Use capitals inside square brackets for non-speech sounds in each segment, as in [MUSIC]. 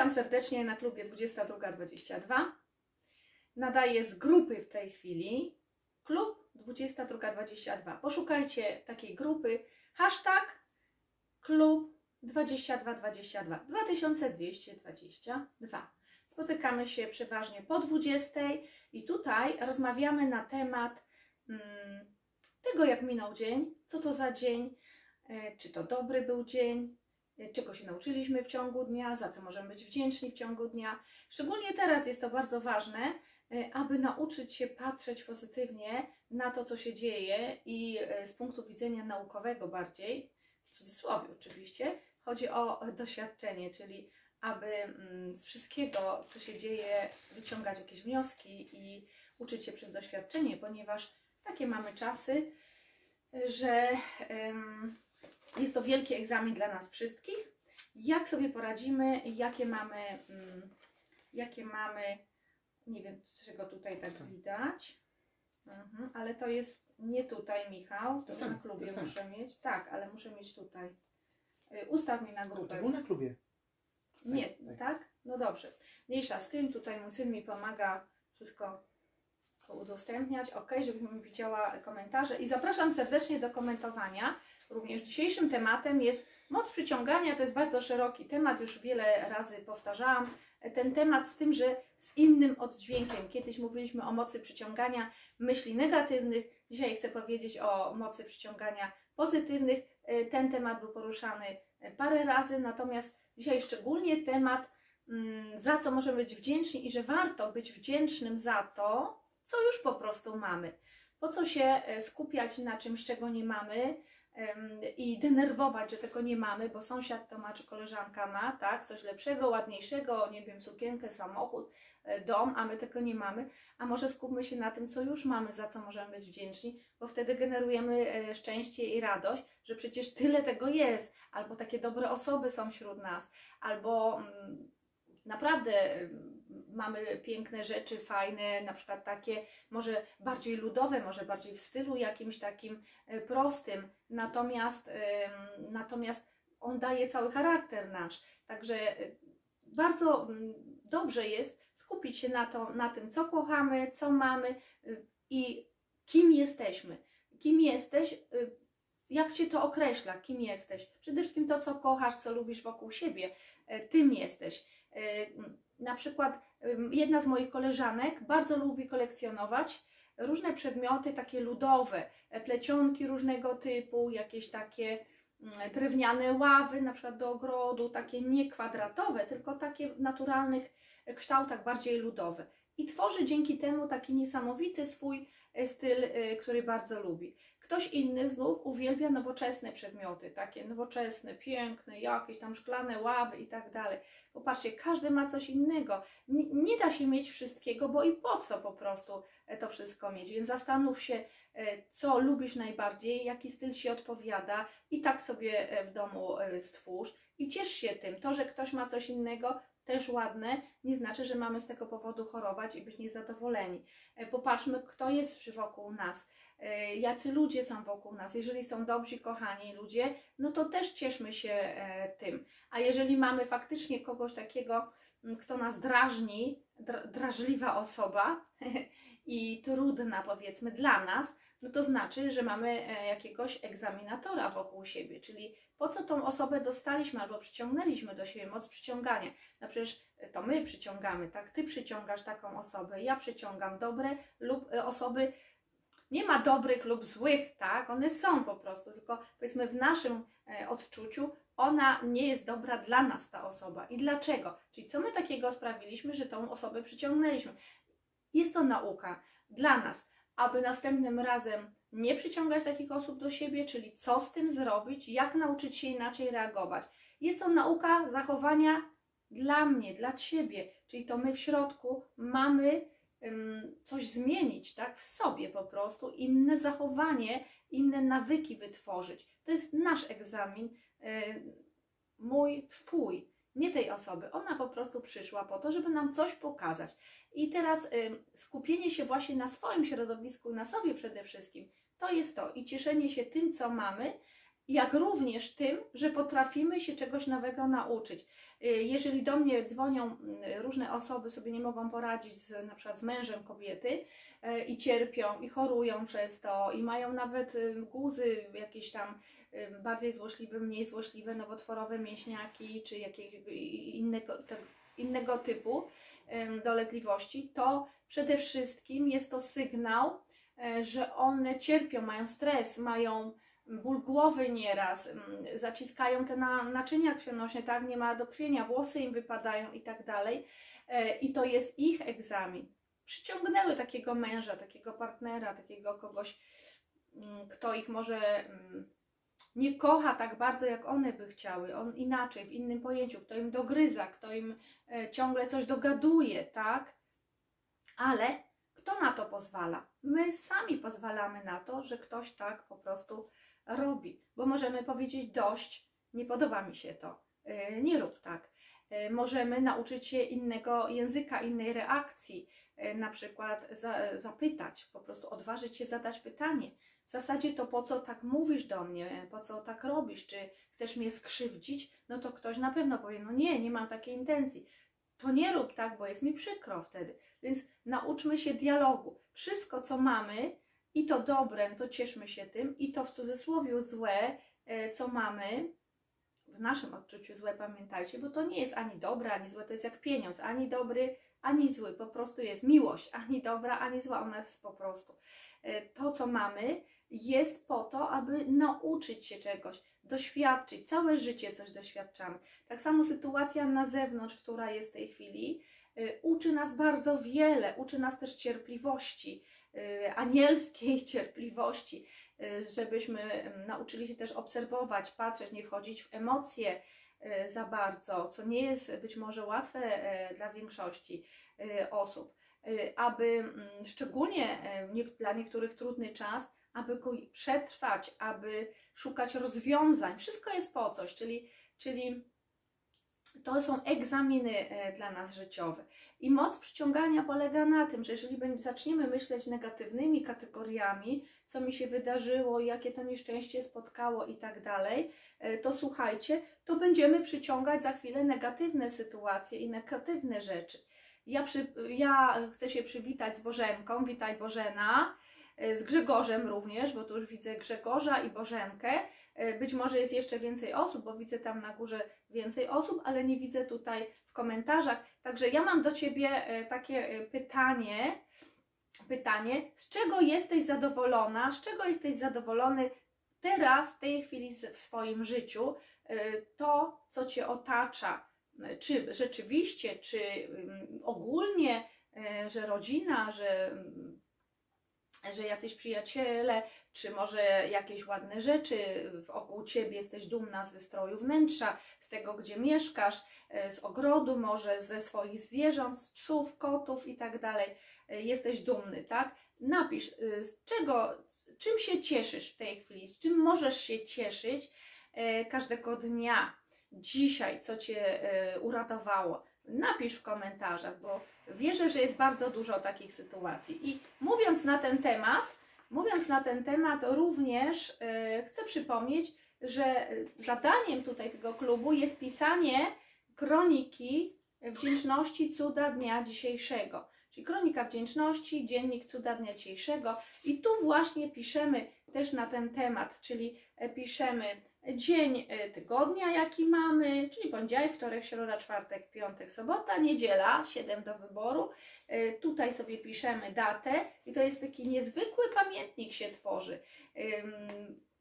Witam serdecznie na klubie 2222. Nadaję z grupy w tej chwili. Klub 2222. Poszukajcie takiej grupy. Hashtag klub 2222 2222. Spotykamy się przeważnie po 20 i tutaj rozmawiamy na temat mm, tego, jak minął dzień, co to za dzień, e, czy to dobry był dzień, czego się nauczyliśmy w ciągu dnia, za co możemy być wdzięczni w ciągu dnia. Szczególnie teraz jest to bardzo ważne, e, aby nauczyć się patrzeć pozytywnie na to, co się dzieje i z punktu widzenia naukowego bardziej, w cudzysłowie oczywiście, chodzi o doświadczenie, czyli aby mm, z wszystkiego, co się dzieje, wyciągać jakieś wnioski i uczyć się przez doświadczenie, ponieważ takie mamy czasy, że jest to wielki egzamin dla nas wszystkich. Jak sobie poradzimy, jakie mamy, mm, jakie mamy, nie wiem, czego tutaj tak widać, mhm, ale to jest nie tutaj, Michał, to na klubie muszę mieć. Tak, ale muszę mieć tutaj. Y, ustaw mi na grupę. To był na klubie. Nie, tak, tak? No dobrze. Mniejsza z tym, tutaj mój syn mi pomaga wszystko udostępniać, ok, żebym widziała komentarze i zapraszam serdecznie do komentowania. Również dzisiejszym tematem jest moc przyciągania, to jest bardzo szeroki temat, już wiele razy powtarzałam ten temat z tym, że z innym oddźwiękiem. Kiedyś mówiliśmy o mocy przyciągania myśli negatywnych, dzisiaj chcę powiedzieć o mocy przyciągania pozytywnych. Ten temat był poruszany parę razy, natomiast Dzisiaj szczególnie temat, mm, za co możemy być wdzięczni i że warto być wdzięcznym za to, co już po prostu mamy. Po co się e, skupiać na czymś, czego nie mamy i denerwować, że tego nie mamy, bo sąsiad to ma, czy koleżanka ma, tak, coś lepszego, ładniejszego, nie wiem, sukienkę, samochód, e, dom, a my tego nie mamy. A może skupmy się na tym, co już mamy, za co możemy być wdzięczni, bo wtedy generujemy e, szczęście i radość, że przecież tyle tego jest, albo takie dobre osoby są wśród nas, albo mm, naprawdę mamy piękne rzeczy, fajne, na przykład takie może bardziej ludowe, może bardziej w stylu jakimś takim e, prostym, natomiast, natomiast on daje cały charakter nasz. Także e, bardzo dobrze jest skupić się na, to, na tym, co kochamy, co mamy e, i kim jesteśmy. Kim jesteś, jak Cię to określa, kim jesteś. Przede wszystkim to, co kochasz, co lubisz wokół siebie, tym jesteś. Na przykład jedna z moich koleżanek bardzo lubi kolekcjonować różne przedmioty takie ludowe, e, plecionki różnego typu, jakieś takie mm, drewniane ławy, na przykład do ogrodu, takie nie kwadratowe, tylko takie w naturalnych kształtach, bardziej ludowe. I tworzy dzięki temu taki niesamowity swój e, styl, e, który bardzo lubi. Ktoś inny znów uwielbia nowoczesne przedmioty, takie nowoczesne, piękne, jakieś tam szklane ławy i tak dalej. Popatrzcie, każdy ma coś innego. Nie, da się mieć wszystkiego, bo i po co po prostu e, to wszystko mieć. Więc zastanów się, co lubisz najbardziej, jaki styl się odpowiada i tak sobie w domu stwórz i ciesz się tym. To, że ktoś ma coś innego, też ładne, nie znaczy, że mamy z tego powodu chorować i być niezadowoleni. E, popatrzmy, kto jest wokół nas, e, jacy ludzie są wokół nas. Jeżeli są dobrzy, kochani ludzie, no to też cieszmy się e, tym. A jeżeli mamy faktycznie kogoś takiego, kto nas drażni, drażliwa osoba [LAUGHS] i trudna powiedzmy dla nas, no to znaczy, że mamy e, jakiegoś egzaminatora wokół siebie, czyli po co tą osobę dostaliśmy albo przyciągnęliśmy do siebie, moc przyciągania. No przecież e, to my przyciągamy, tak? Ty przyciągasz taką osobę, ja przyciągam dobre lub e, osoby, nie ma dobrych lub złych, tak? One są po prostu, tylko powiedzmy w naszym odczuciu ona nie jest dobra dla nas, ta osoba. I dlaczego? Czyli co my takiego sprawiliśmy, że tą osobę przyciągnęliśmy? Jest to nauka dla nas aby następnym razem nie przyciągać takich osób do siebie, czyli co z tym zrobić, jak nauczyć się inaczej reagować. Jest to nauka zachowania dla mnie, dla ciebie, czyli to my w środku mamy um, coś zmienić, tak, w sobie po prostu, inne zachowanie, inne nawyki wytworzyć. To jest nasz egzamin, y, mój, twój nie tej osoby. Ona po prostu przyszła po to, żeby nam coś pokazać. I teraz y, skupienie się właśnie na swoim środowisku, na sobie przede wszystkim, to jest to. I cieszenie się tym, co mamy jak również tym, że potrafimy się czegoś nowego nauczyć. Y, Jeżeli do mnie dzwonią mm, różne osoby, sobie nie mogą poradzić z, na przykład z mężem kobiety y, i cierpią, i chorują przez to, i mają nawet y, guzy jakieś tam bardziej złośliwe, mniej złośliwe, nowotworowe mięśniaki, czy jakieś innego, innego typu dolegliwości, to przede wszystkim jest to sygnał, że one cierpią, mają stres, mają ból głowy nieraz, mm, zaciskają te na, naczynia krwionośne, tak, nie ma dokrwienia, włosy im wypadają i tak dalej. E, I to jest ich egzamin. Przyciągnęły takiego męża, takiego partnera, takiego kogoś, mm, kto ich może mm, nie kocha tak bardzo, jak one by chciały, on inaczej, w innym pojęciu, kto im dogryza, kto im e, ciągle coś dogaduje, tak? Ale kto na to pozwala? My sami pozwalamy na to, że ktoś tak po prostu robi, bo możemy powiedzieć dość, nie podoba mi się to, yy, nie rób tak. Yy, Możemy nauczyć się innego języka, innej reakcji, yy, na przykład za, zapytać, po prostu odważyć się zadać pytanie. W zasadzie to po co tak mówisz do mnie, po co tak robisz, czy chcesz mnie skrzywdzić, no to ktoś na pewno powie, no nie, nie mam takiej intencji. To nie rób tak, bo jest mi przykro wtedy. Więc nauczmy się dialogu. Wszystko, co mamy, i to dobre, to cieszmy się tym, i to w cudzysłowie złe, e, co mamy, w naszym odczuciu złe, pamiętajcie, bo to nie jest ani dobre, ani złe, to jest jak pieniądz, ani dobry, ani zły, po prostu jest miłość, ani dobra, ani zła, ona jest po prostu. E, To, co mamy, jest po to, aby nauczyć się czegoś, doświadczyć, całe życie coś doświadczamy. Tak samo sytuacja na zewnątrz, która jest w tej chwili, y, uczy nas bardzo wiele, uczy nas też cierpliwości, anielskiej [LAUGHS] cierpliwości, y, żebyśmy mm, nauczyli się też obserwować, patrzeć, nie wchodzić w emocje y, za bardzo, co nie jest być może łatwe e, dla większości y, osób, y, aby mm, szczególnie e, dla niektórych trudny czas, aby go przetrwać, aby szukać rozwiązań. Wszystko jest po coś, czyli, czyli to są egzaminy e, dla nas życiowe. I moc przyciągania polega na tym, że jeżeli zaczniemy myśleć negatywnymi kategoriami, co mi się wydarzyło, jakie to nieszczęście spotkało i tak dalej, e, to słuchajcie, to będziemy przyciągać za chwilę negatywne sytuacje i negatywne rzeczy. Ja, przy, ja chcę się przywitać z Bożenką, witaj Bożena, z Grzegorzem również, bo tu już widzę Grzegorza i Bożenkę. E, Być może jest jeszcze więcej osób, bo widzę tam na górze więcej osób, ale nie widzę tutaj w komentarzach. Także ja mam do Ciebie e, takie e, pytanie, pytanie, z czego jesteś zadowolona, z czego jesteś zadowolony teraz, w tej chwili w swoim życiu, E, to, co Cię otacza, e, czy rzeczywiście, czy mm, ogólnie, e, że rodzina, że mm, że jacyś przyjaciele, czy może jakieś ładne rzeczy wokół ciebie, jesteś dumna z wystroju wnętrza, z tego, gdzie mieszkasz, e, z ogrodu, może ze swoich zwierząt, z psów, kotów i tak dalej. E, Jesteś dumny, tak? Napisz, e, z czego, czym się cieszysz w tej chwili, z czym możesz się cieszyć każdego dnia, dzisiaj, co cię uratowało. Napisz w komentarzach, bo wierzę, że jest bardzo dużo takich sytuacji. I mówiąc na ten temat, mówiąc na ten temat, również e, chcę przypomnieć, że zadaniem tutaj tego klubu jest pisanie kroniki wdzięczności cuda dnia dzisiejszego. Czyli kronika wdzięczności, dziennik cuda dnia dzisiejszego. I tu właśnie piszemy też na ten temat, czyli piszemy dzień e, tygodnia, jaki mamy, czyli poniedziałek, wtorek, środa, czwartek, piątek, sobota, niedziela, 7 do wyboru. E, Tutaj sobie piszemy datę i to jest taki niezwykły pamiętnik się tworzy.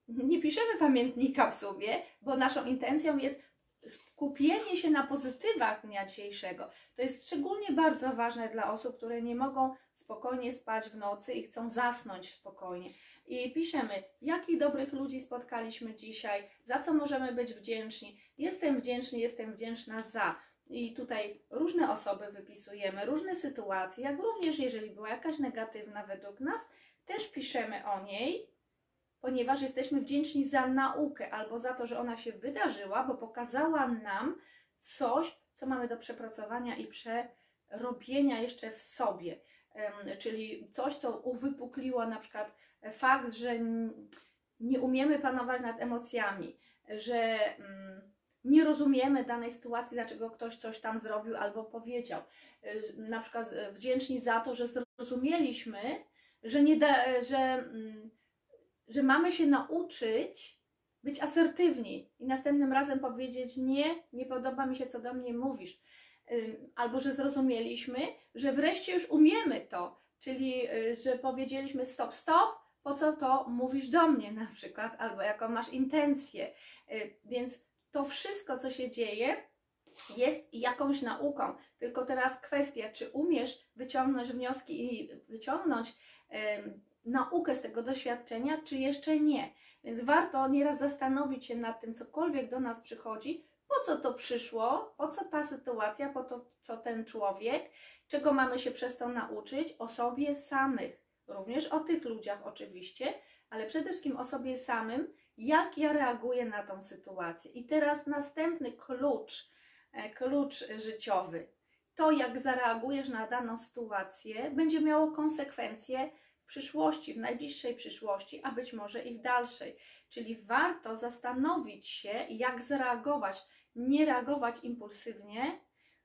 Nie piszemy pamiętnika w sobie, bo naszą intencją jest skupienie się na pozytywach dnia dzisiejszego. To jest szczególnie bardzo ważne dla osób, które nie mogą spokojnie spać w nocy i chcą zasnąć spokojnie. I piszemy, jakich dobrych ludzi spotkaliśmy dzisiaj, za co możemy być wdzięczni. Jestem wdzięczny, jestem wdzięczna za. I tutaj różne osoby wypisujemy, różne sytuacje, jak również jeżeli była jakaś negatywna według nas, też piszemy o niej, ponieważ jesteśmy wdzięczni za naukę albo za to, że ona się wydarzyła, bo pokazała nam coś, co mamy do przepracowania i przerobienia jeszcze w sobie. Czyli coś, co uwypukliło na przykład fakt, że nie umiemy panować nad emocjami, że mm, nie rozumiemy danej sytuacji, dlaczego ktoś coś tam zrobił albo powiedział. Y, Na przykład y, wdzięczni za to, że zrozumieliśmy, że, nie da, że, mm, że mamy się nauczyć być asertywni i następnym razem powiedzieć nie, nie podoba mi się, co do mnie mówisz. Albo że zrozumieliśmy, że wreszcie już umiemy to, czyli y, że powiedzieliśmy stop, stop, po co to mówisz do mnie na przykład, albo jaką masz intencję. Y, Więc to wszystko, co się dzieje, jest jakąś nauką. Tylko teraz kwestia, czy umiesz wyciągnąć wnioski i wyciągnąć naukę z tego doświadczenia, czy jeszcze nie. Więc warto nieraz zastanowić się nad tym, cokolwiek do nas przychodzi, po co to przyszło, po co ta sytuacja, po to, co ten człowiek, czego mamy się przez to nauczyć o sobie samych, również o tych ludziach oczywiście, ale przede wszystkim o sobie samym, jak ja reaguję na tą sytuację. I teraz następny klucz, e, klucz życiowy. To, jak zareagujesz na daną sytuację, będzie miało konsekwencje w przyszłości, w najbliższej przyszłości, a być może i w dalszej. Czyli warto zastanowić się, jak zareagować. Nie reagować impulsywnie,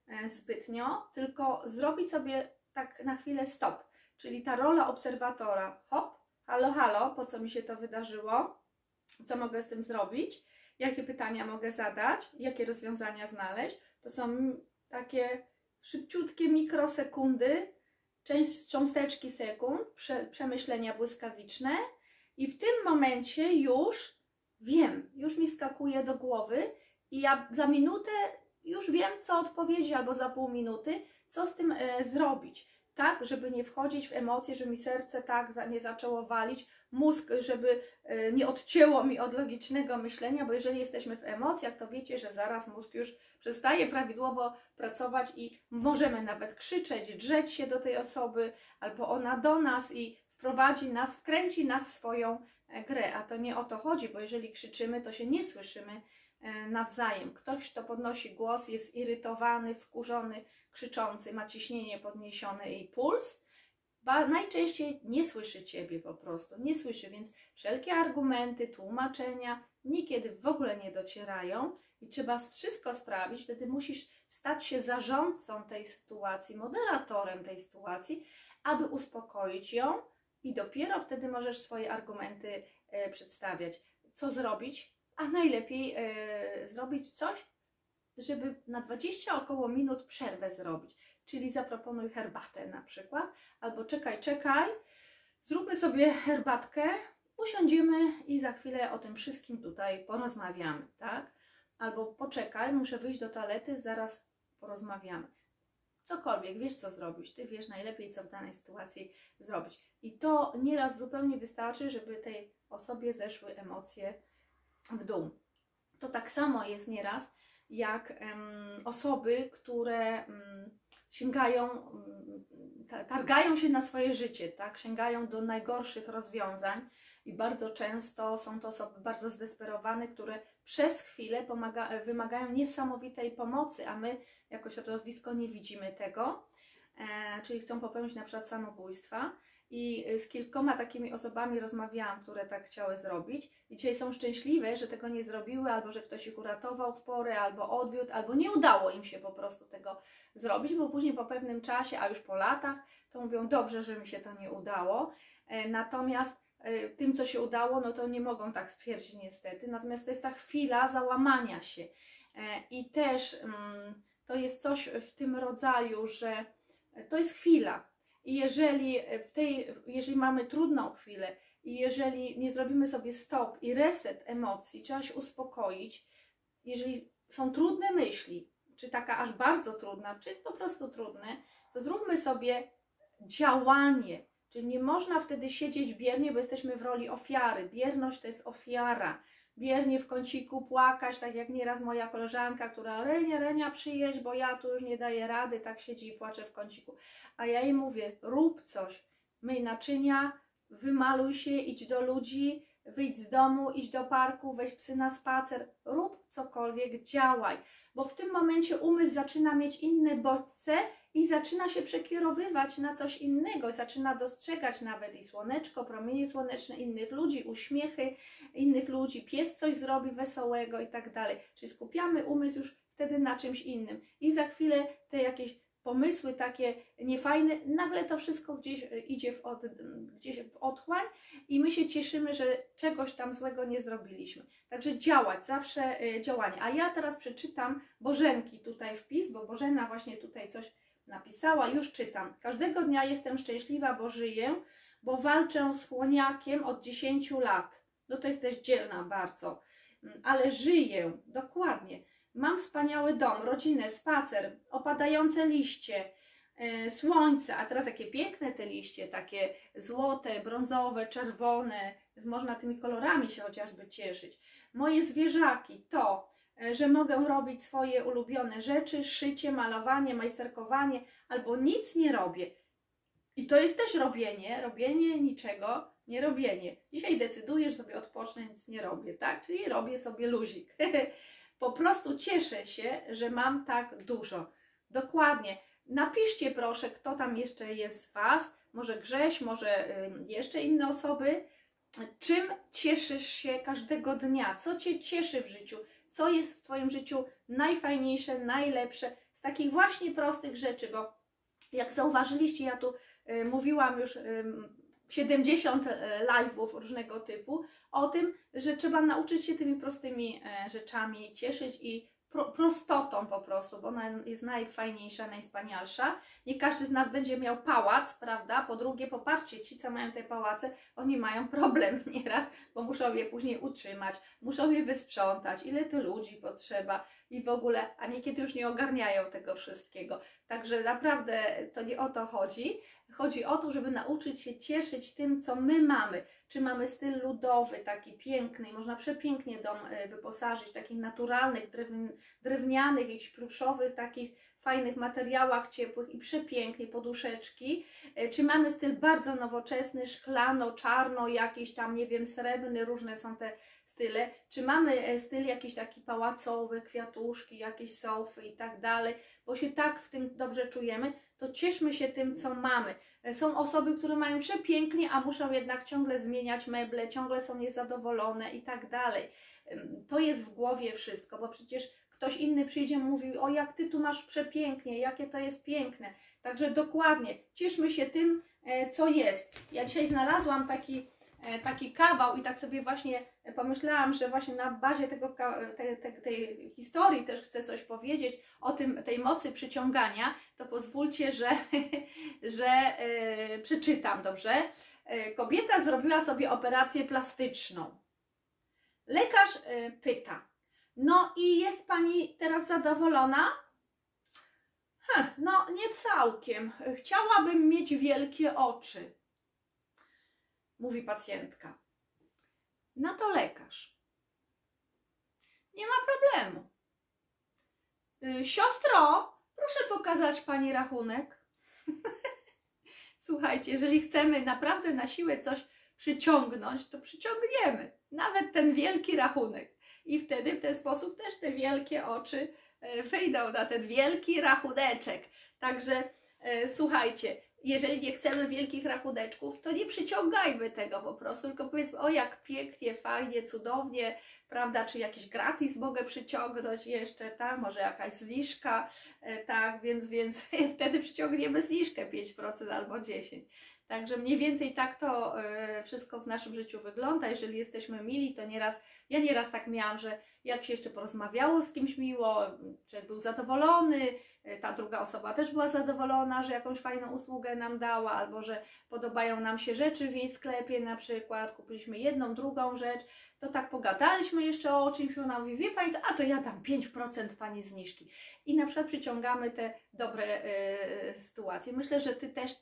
e, zbytnio, tylko zrobić sobie tak na chwilę stop. Czyli ta rola obserwatora. Hop, halo, halo, po co mi się to wydarzyło? Co mogę z tym zrobić? Jakie pytania mogę zadać? Jakie rozwiązania znaleźć? To są takie szybciutkie mikrosekundy, część, cząsteczki sekund, prze, przemyślenia błyskawiczne i w tym momencie już wiem, już mi wskakuje do głowy i ja za minutę już wiem, co odpowiedzieć, albo za pół minuty, co z tym e, zrobić. Tak, żeby nie wchodzić w emocje, żeby mi serce tak za, nie zaczęło walić, mózg, żeby e, nie odcięło mi od logicznego myślenia, bo jeżeli jesteśmy w emocjach, to wiecie, że zaraz mózg już przestaje prawidłowo pracować i możemy nawet krzyczeć, drzeć się do tej osoby, albo ona do nas i wprowadzi nas, wkręci nas swoją e, grę. A to nie o to chodzi, bo jeżeli krzyczymy, to się nie słyszymy nawzajem. Ktoś, kto podnosi głos, jest irytowany, wkurzony, krzyczący, ma ciśnienie podniesione i puls, ba, najczęściej nie słyszy Ciebie po prostu, nie słyszy, więc wszelkie argumenty, tłumaczenia niekiedy w ogóle nie docierają i trzeba wszystko sprawić, wtedy musisz stać się zarządcą tej sytuacji, moderatorem tej sytuacji, aby uspokoić ją i dopiero wtedy możesz swoje argumenty e, przedstawiać. Co zrobić? A najlepiej e, zrobić coś, żeby na 20 około minut przerwę zrobić. Czyli zaproponuj herbatę na przykład, albo czekaj, czekaj, zróbmy sobie herbatkę, usiądziemy i za chwilę o tym wszystkim tutaj porozmawiamy, tak? Albo poczekaj, muszę wyjść do toalety, zaraz porozmawiamy. Cokolwiek, wiesz co zrobić, ty wiesz najlepiej, co w danej sytuacji zrobić. I to nieraz zupełnie wystarczy, żeby tej osobie zeszły emocje w dół. To tak samo jest nieraz, jak em, osoby, które em, sięgają, ta- targają się na swoje życie, tak? sięgają do najgorszych rozwiązań i bardzo często są to osoby bardzo zdesperowane, które przez chwilę pomaga, wymagają niesamowitej pomocy, a my jako środowisko nie widzimy tego, e, czyli chcą popełnić na przykład samobójstwa. I y, z kilkoma takimi osobami rozmawiałam, które tak chciały zrobić. I dzisiaj są szczęśliwe, że tego nie zrobiły, albo że ktoś ich uratował w porę, albo odwiódł, albo nie udało im się po prostu tego zrobić, bo później po pewnym czasie, a już po latach, to mówią, dobrze, że mi się to nie udało. E, Natomiast e, tym, co się udało, no to nie mogą tak stwierdzić niestety. Natomiast to jest ta chwila załamania się. E, I też mm, to jest coś w tym rodzaju, że to jest chwila. I jeżeli w tej, jeżeli mamy trudną chwilę i jeżeli nie zrobimy sobie stop i reset emocji, trzeba się uspokoić, jeżeli są trudne myśli, czy taka aż bardzo trudna, czy po prostu trudne, to zróbmy sobie działanie. Czyli nie można wtedy siedzieć biernie, bo jesteśmy w roli ofiary. Bierność to jest ofiara. Biernie w kąciku płakać, tak jak nieraz moja koleżanka, która Renia, Renia przyjedź, bo ja tu już nie daję rady, tak siedzi i płacze w kąciku. A ja jej mówię, rób coś, myj naczynia, wymaluj się, idź do ludzi, wyjdź z domu, idź do parku, weź psy na spacer, rób cokolwiek, działaj. Bo w tym momencie umysł zaczyna mieć inne bodźce i zaczyna się przekierowywać na coś innego, zaczyna dostrzegać nawet i słoneczko, promienie słoneczne innych ludzi, uśmiechy innych ludzi, pies coś zrobi wesołego i tak dalej. Czyli skupiamy umysł już wtedy na czymś innym i za chwilę te jakieś pomysły takie niefajne, nagle to wszystko gdzieś e, idzie w, od, gdzieś w otchłań i my się cieszymy, że czegoś tam złego nie zrobiliśmy. Także działać, zawsze e, działanie. A ja teraz przeczytam Bożenki tutaj wpis, bo Bożena właśnie tutaj coś napisała, już czytam. Każdego dnia jestem szczęśliwa, bo żyję, bo walczę z chłoniakiem od 10 lat. No to jesteś dzielna bardzo, mm, ale żyję, dokładnie Mam wspaniały dom, rodzinę, spacer, opadające liście, e, słońce, a teraz jakie piękne te liście, takie złote, brązowe, czerwone, można tymi kolorami się chociażby cieszyć. Moje zwierzaki to, e, że mogę robić swoje ulubione rzeczy, szycie, malowanie, majsterkowanie, albo nic nie robię. I to jest też robienie, robienie niczego, nie robienie. Dzisiaj decydujesz sobie odpocznę, nic nie robię, tak? Czyli robię sobie luzik. [LAUGHS] Po prostu cieszę się, że mam tak dużo. Dokładnie. Napiszcie proszę, kto tam jeszcze jest z Was, może Grześ, może jeszcze inne osoby. Czym cieszysz się każdego dnia? Co Cię cieszy w życiu? Co jest w Twoim życiu najfajniejsze, najlepsze? Z takich właśnie prostych rzeczy, bo jak zauważyliście, ja tu y, mówiłam już 70 e, live'ów różnego typu o tym, że trzeba nauczyć się tymi prostymi e, rzeczami cieszyć i pro, prostotą po prostu, bo ona jest najfajniejsza, najwspanialsza. Nie każdy z nas będzie miał pałac, prawda? Po drugie, popatrzcie, ci, co mają te pałace, oni mają problem [LAUGHS] nieraz, bo muszą je później utrzymać, muszą je wysprzątać, ile tu ludzi potrzeba i w ogóle, a niekiedy już nie ogarniają tego wszystkiego. Także naprawdę to nie o to chodzi. Chodzi o to, żeby nauczyć się cieszyć tym, co my mamy. Czy mamy styl ludowy, taki piękny, można przepięknie dom e, wyposażyć w takich naturalnych, drewnianych, jakichś pluszowych, takich fajnych materiałach ciepłych i przepięknie poduszeczki. E, czy mamy styl bardzo nowoczesny, szklano, czarno, jakiś tam, nie wiem, srebrny, różne są te style. Czy mamy e, styl jakiś taki pałacowy, kwiatuszki, jakieś sofy i tak dalej, bo się tak w tym dobrze czujemy, to cieszmy się tym, co mamy. E, są osoby, które mają przepięknie, a muszą jednak ciągle zmieniać meble, ciągle są niezadowolone i tak dalej. To jest w głowie wszystko, bo przecież ktoś inny przyjdzie i mówi, o jak ty tu masz przepięknie, jakie to jest piękne. Także dokładnie, cieszmy się tym, e, co jest. Ja dzisiaj znalazłam taki, taki kawał i tak sobie właśnie pomyślałam, że właśnie na bazie tego, tej, historii też chcę coś powiedzieć o tym, tej mocy przyciągania, to pozwólcie, że, [LAUGHS] że yy, przeczytam, dobrze? Yy, kobieta zrobiła sobie operację plastyczną. Lekarz pyta, no i jest pani teraz zadowolona? Hm, no, nie całkiem. Chciałabym mieć wielkie oczy. Mówi pacjentka. Na to lekarz. Nie ma problemu. Yy, siostro, proszę pokazać pani rachunek. [LAUGHS] Słuchajcie, jeżeli chcemy naprawdę na siłę coś przyciągnąć, to przyciągniemy. Nawet ten wielki rachunek i wtedy w ten sposób też te wielkie oczy e, wyjdą na ten wielki rachuneczek. Także e, słuchajcie, jeżeli nie chcemy wielkich rachuneczków, to nie przyciągajmy tego po prostu, tylko powiedzmy, o jak pięknie, fajnie, cudownie, prawda, czy jakiś gratis mogę przyciągnąć jeszcze, tak, może jakaś zniżka, e, tak, więc, więc [LAUGHS] wtedy przyciągniemy zniżkę 5% albo 10%. Także mniej więcej tak to e, wszystko w naszym życiu wygląda. Jeżeli jesteśmy mili, to nieraz, ja nieraz tak miałam, że jak się jeszcze porozmawiało z kimś miło, czy był zadowolony, e, ta druga osoba też była zadowolona, że jakąś fajną usługę nam dała, albo że podobają nam się rzeczy w jej sklepie na przykład, kupiliśmy jedną, drugą rzecz, to tak pogadaliśmy jeszcze o czymś, ona mówi, wie Pani co, a to ja dam 5% Pani zniżki. I na przykład przyciągamy te dobre y, sytuacje. Myślę, że Ty też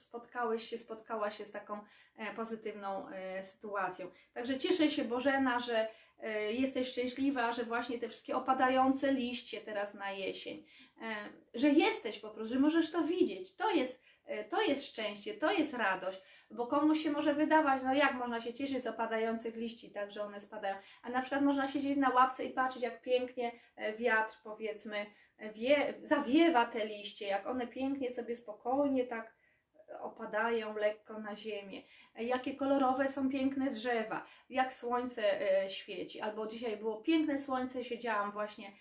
spotkałeś się, spotkała się z taką e, pozytywną e, sytuacją. Także cieszę się Bożena, że e, jesteś szczęśliwa, że właśnie te wszystkie opadające liście teraz na jesień, że jesteś po prostu, że możesz to widzieć. To jest, to jest szczęście, to jest radość, bo komuś się może wydawać, no jak można się cieszyć z opadających liści, tak, że one spadają. A na przykład można siedzieć na ławce i patrzeć, jak pięknie wiatr, powiedzmy, wie, zawiewa te liście, jak one pięknie sobie spokojnie tak opadają lekko na ziemię, jakie kolorowe są piękne drzewa, jak słońce e, świeci. Albo dzisiaj było piękne słońce, siedziałam właśnie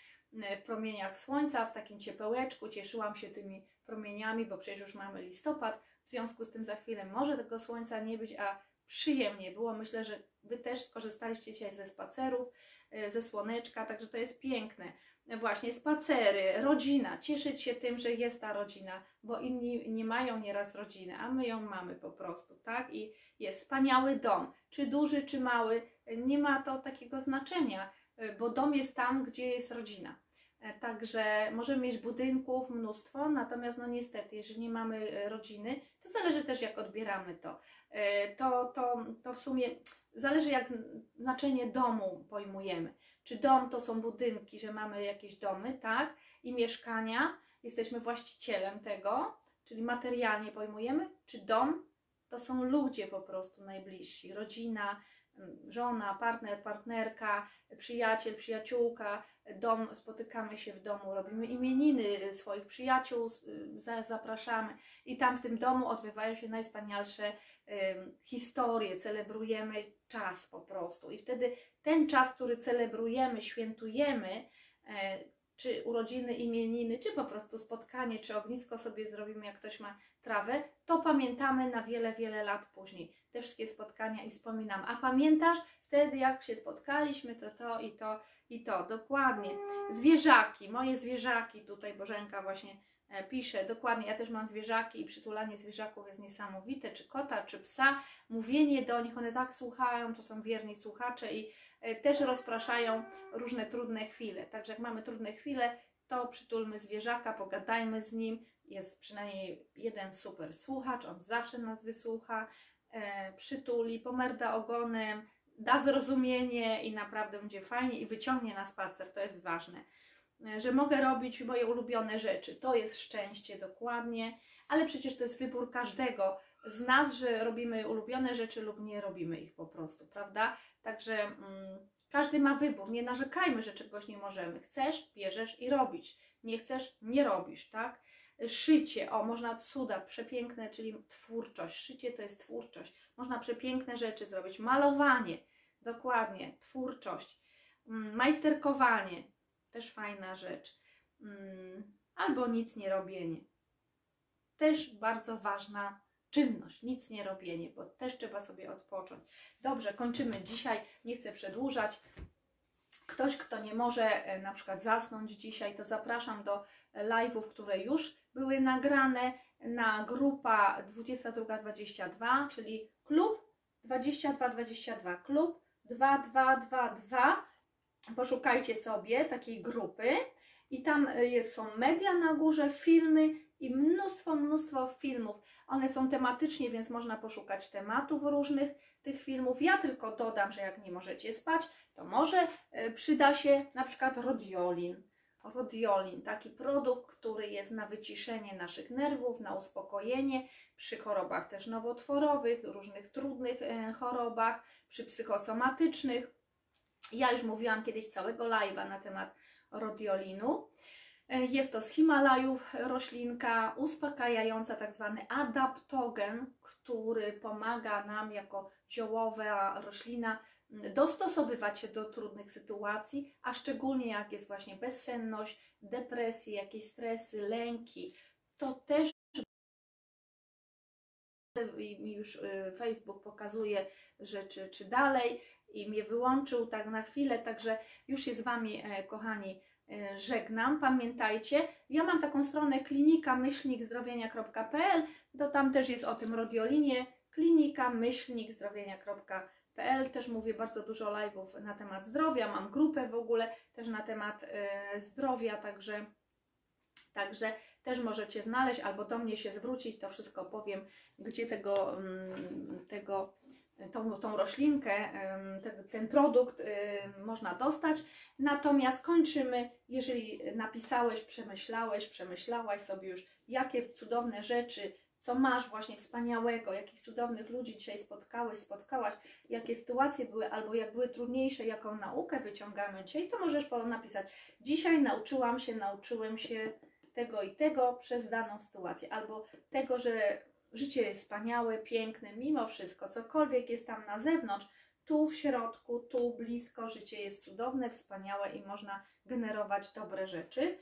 e, w promieniach słońca, w takim ciepełeczku, cieszyłam się tymi promieniami, bo przecież już mamy listopad, w związku z tym za chwilę może tego słońca nie być, a przyjemnie było. Myślę, że Wy też skorzystaliście dzisiaj ze spacerów, e, ze słoneczka, także to jest piękne właśnie spacery, rodzina, cieszyć się tym, że jest ta rodzina, bo inni nie mają nieraz rodziny, a my ją mamy po prostu, tak? I jest wspaniały dom, czy duży, czy mały, nie ma to takiego znaczenia, bo dom jest tam, gdzie jest rodzina. Także możemy mieć budynków mnóstwo, natomiast no niestety, jeżeli nie mamy e, rodziny, to zależy też jak odbieramy to. E, to, to, to w sumie zależy jak znaczenie domu pojmujemy. Czy dom to są budynki, że mamy jakieś domy, tak? I mieszkania, jesteśmy właścicielem tego, czyli materialnie pojmujemy, czy dom to są ludzie po prostu najbliżsi, rodzina, żona, partner, partnerka, przyjaciel, przyjaciółka, dom, spotykamy się w domu, robimy imieniny swoich przyjaciół, zapraszamy i tam w tym domu odbywają się najwspanialsze historie, celebrujemy czas po prostu. I wtedy ten czas, który celebrujemy, świętujemy, e, czy urodziny, imieniny, czy po prostu spotkanie, czy ognisko sobie zrobimy, jak ktoś ma trawę, to pamiętamy na wiele, wiele lat później. Te wszystkie spotkania i wspominam. A pamiętasz wtedy, jak się spotkaliśmy, to to i to i to, dokładnie. Zwierzaki, moje zwierzaki, tutaj Bożenka właśnie pisze, dokładnie, ja też mam zwierzaki i przytulanie zwierzaków jest niesamowite, czy kota, czy psa, mówienie do nich, one tak słuchają, to są wierni słuchacze i e, też rozpraszają różne trudne chwile. Także jak mamy trudne chwile, to przytulmy zwierzaka, pogadajmy z nim. Jest przynajmniej jeden super słuchacz, on zawsze nas wysłucha, e, przytuli, pomerda ogonem, da zrozumienie i naprawdę będzie fajnie i wyciągnie na spacer, to jest ważne. E, że mogę robić moje ulubione rzeczy, to jest szczęście dokładnie, ale przecież to jest wybór każdego z nas, że robimy ulubione rzeczy lub nie robimy ich po prostu, prawda? Także mm, każdy ma wybór, nie narzekajmy, że czegoś nie możemy. Chcesz, bierzesz i robisz. Nie chcesz, nie robisz, tak? Szycie, o, można cuda, przepiękne, czyli twórczość. Szycie to jest twórczość. Można przepiękne rzeczy zrobić. Malowanie, dokładnie, twórczość. Mm, majsterkowanie, też fajna rzecz. Mm, albo nic nie robienie. Też bardzo ważna czynność, nic nie robienie, bo też trzeba sobie odpocząć. Dobrze, kończymy dzisiaj, nie chcę przedłużać. Ktoś, kto nie może e, na przykład zasnąć dzisiaj, to zapraszam do live'ów, które już były nagrane na grupa 2222, czyli klub 2222, klub 2222. Poszukajcie sobie takiej grupy i tam e, jest, są media na górze, filmy i mnóstwo, mnóstwo filmów. One są tematycznie, więc można poszukać tematów różnych tych filmów. Ja tylko dodam, że jak nie możecie spać, to może e, przyda się na przykład rodiolin. Rodiolin, taki produkt, który jest na wyciszenie naszych nerwów, na uspokojenie przy chorobach też nowotworowych, różnych trudnych e, chorobach, przy psychosomatycznych. Ja już mówiłam kiedyś całego live'a na temat rodiolinu. E, jest to z Himalajów roślinka uspokajająca, tak zwany adaptogen, który pomaga nam jako ziołowa roślina dostosowywać się do trudnych sytuacji, a szczególnie jak jest właśnie bezsenność, depresje, jakieś stresy, lęki, to też mi już y, Facebook pokazuje, że czy, czy dalej i mnie wyłączył tak na chwilę, także już się z Wami, e, kochani, e, żegnam. Pamiętajcie, ja mam taką stronę klinika myślnikzdrowienia.pl, to tam też jest o tym rodiolinie, klinika myślnikzdrowienia.pl PL. Też mówię bardzo dużo live'ów na temat zdrowia. Mam grupę w ogóle też na temat y, zdrowia, także, także też możecie znaleźć albo do mnie się zwrócić. To wszystko powiem, gdzie tego, mm, tego tą, tą roślinkę, ten produkt można dostać. Natomiast kończymy, jeżeli napisałeś, przemyślałeś, przemyślałaś sobie już, jakie cudowne rzeczy co masz właśnie wspaniałego, jakich cudownych ludzi dzisiaj spotkałeś, spotkałaś, jakie sytuacje były, albo jak były trudniejsze, jaką naukę wyciągamy dzisiaj, to możesz napisać. Dzisiaj nauczyłam się, nauczyłem się tego i tego przez daną sytuację, albo tego, że życie jest wspaniałe, piękne, mimo wszystko, cokolwiek jest tam na zewnątrz, tu w środku, tu blisko, życie jest cudowne, wspaniałe i można generować dobre rzeczy.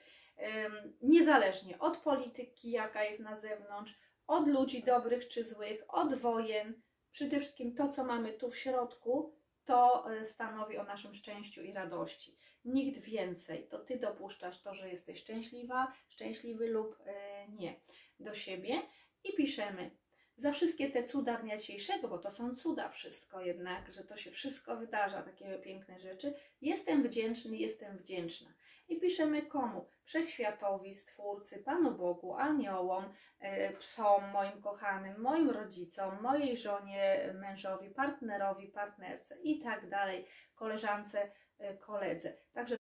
Niezależnie od polityki, jaka jest na zewnątrz, od ludzi dobrych czy złych, od wojen, przede wszystkim to, co mamy tu w środku, to y, stanowi o naszym szczęściu i radości. Nikt więcej. To Ty dopuszczasz to, że jesteś szczęśliwa, szczęśliwy lub y, nie do siebie i piszemy za wszystkie te cuda dnia dzisiejszego, bo to są cuda wszystko jednak, że to się wszystko wydarza, takie piękne rzeczy. Jestem wdzięczny, jestem wdzięczna. I piszemy komu? Wszechświatowi, Stwórcy, Panu Bogu, aniołom, e, psom, moim kochanym, moim rodzicom, mojej żonie, mężowi, partnerowi, partnerce i tak dalej, koleżance, e, koledze. Także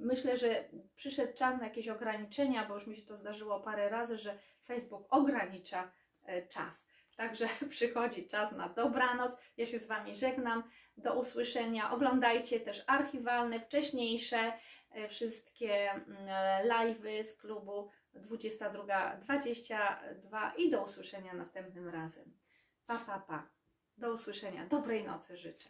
myślę, że przyszedł czas na jakieś ograniczenia, bo już mi się to zdarzyło parę razy, że Facebook ogranicza e, czas. Także [LAUGHS] przychodzi czas na dobranoc. Ja się z Wami żegnam. Do usłyszenia. Oglądajcie też archiwalne, wcześniejsze e, wszystkie mm, live'y z klubu 22.22 i do usłyszenia następnym razem. Pa, pa, pa. Do usłyszenia. Dobrej nocy życzę.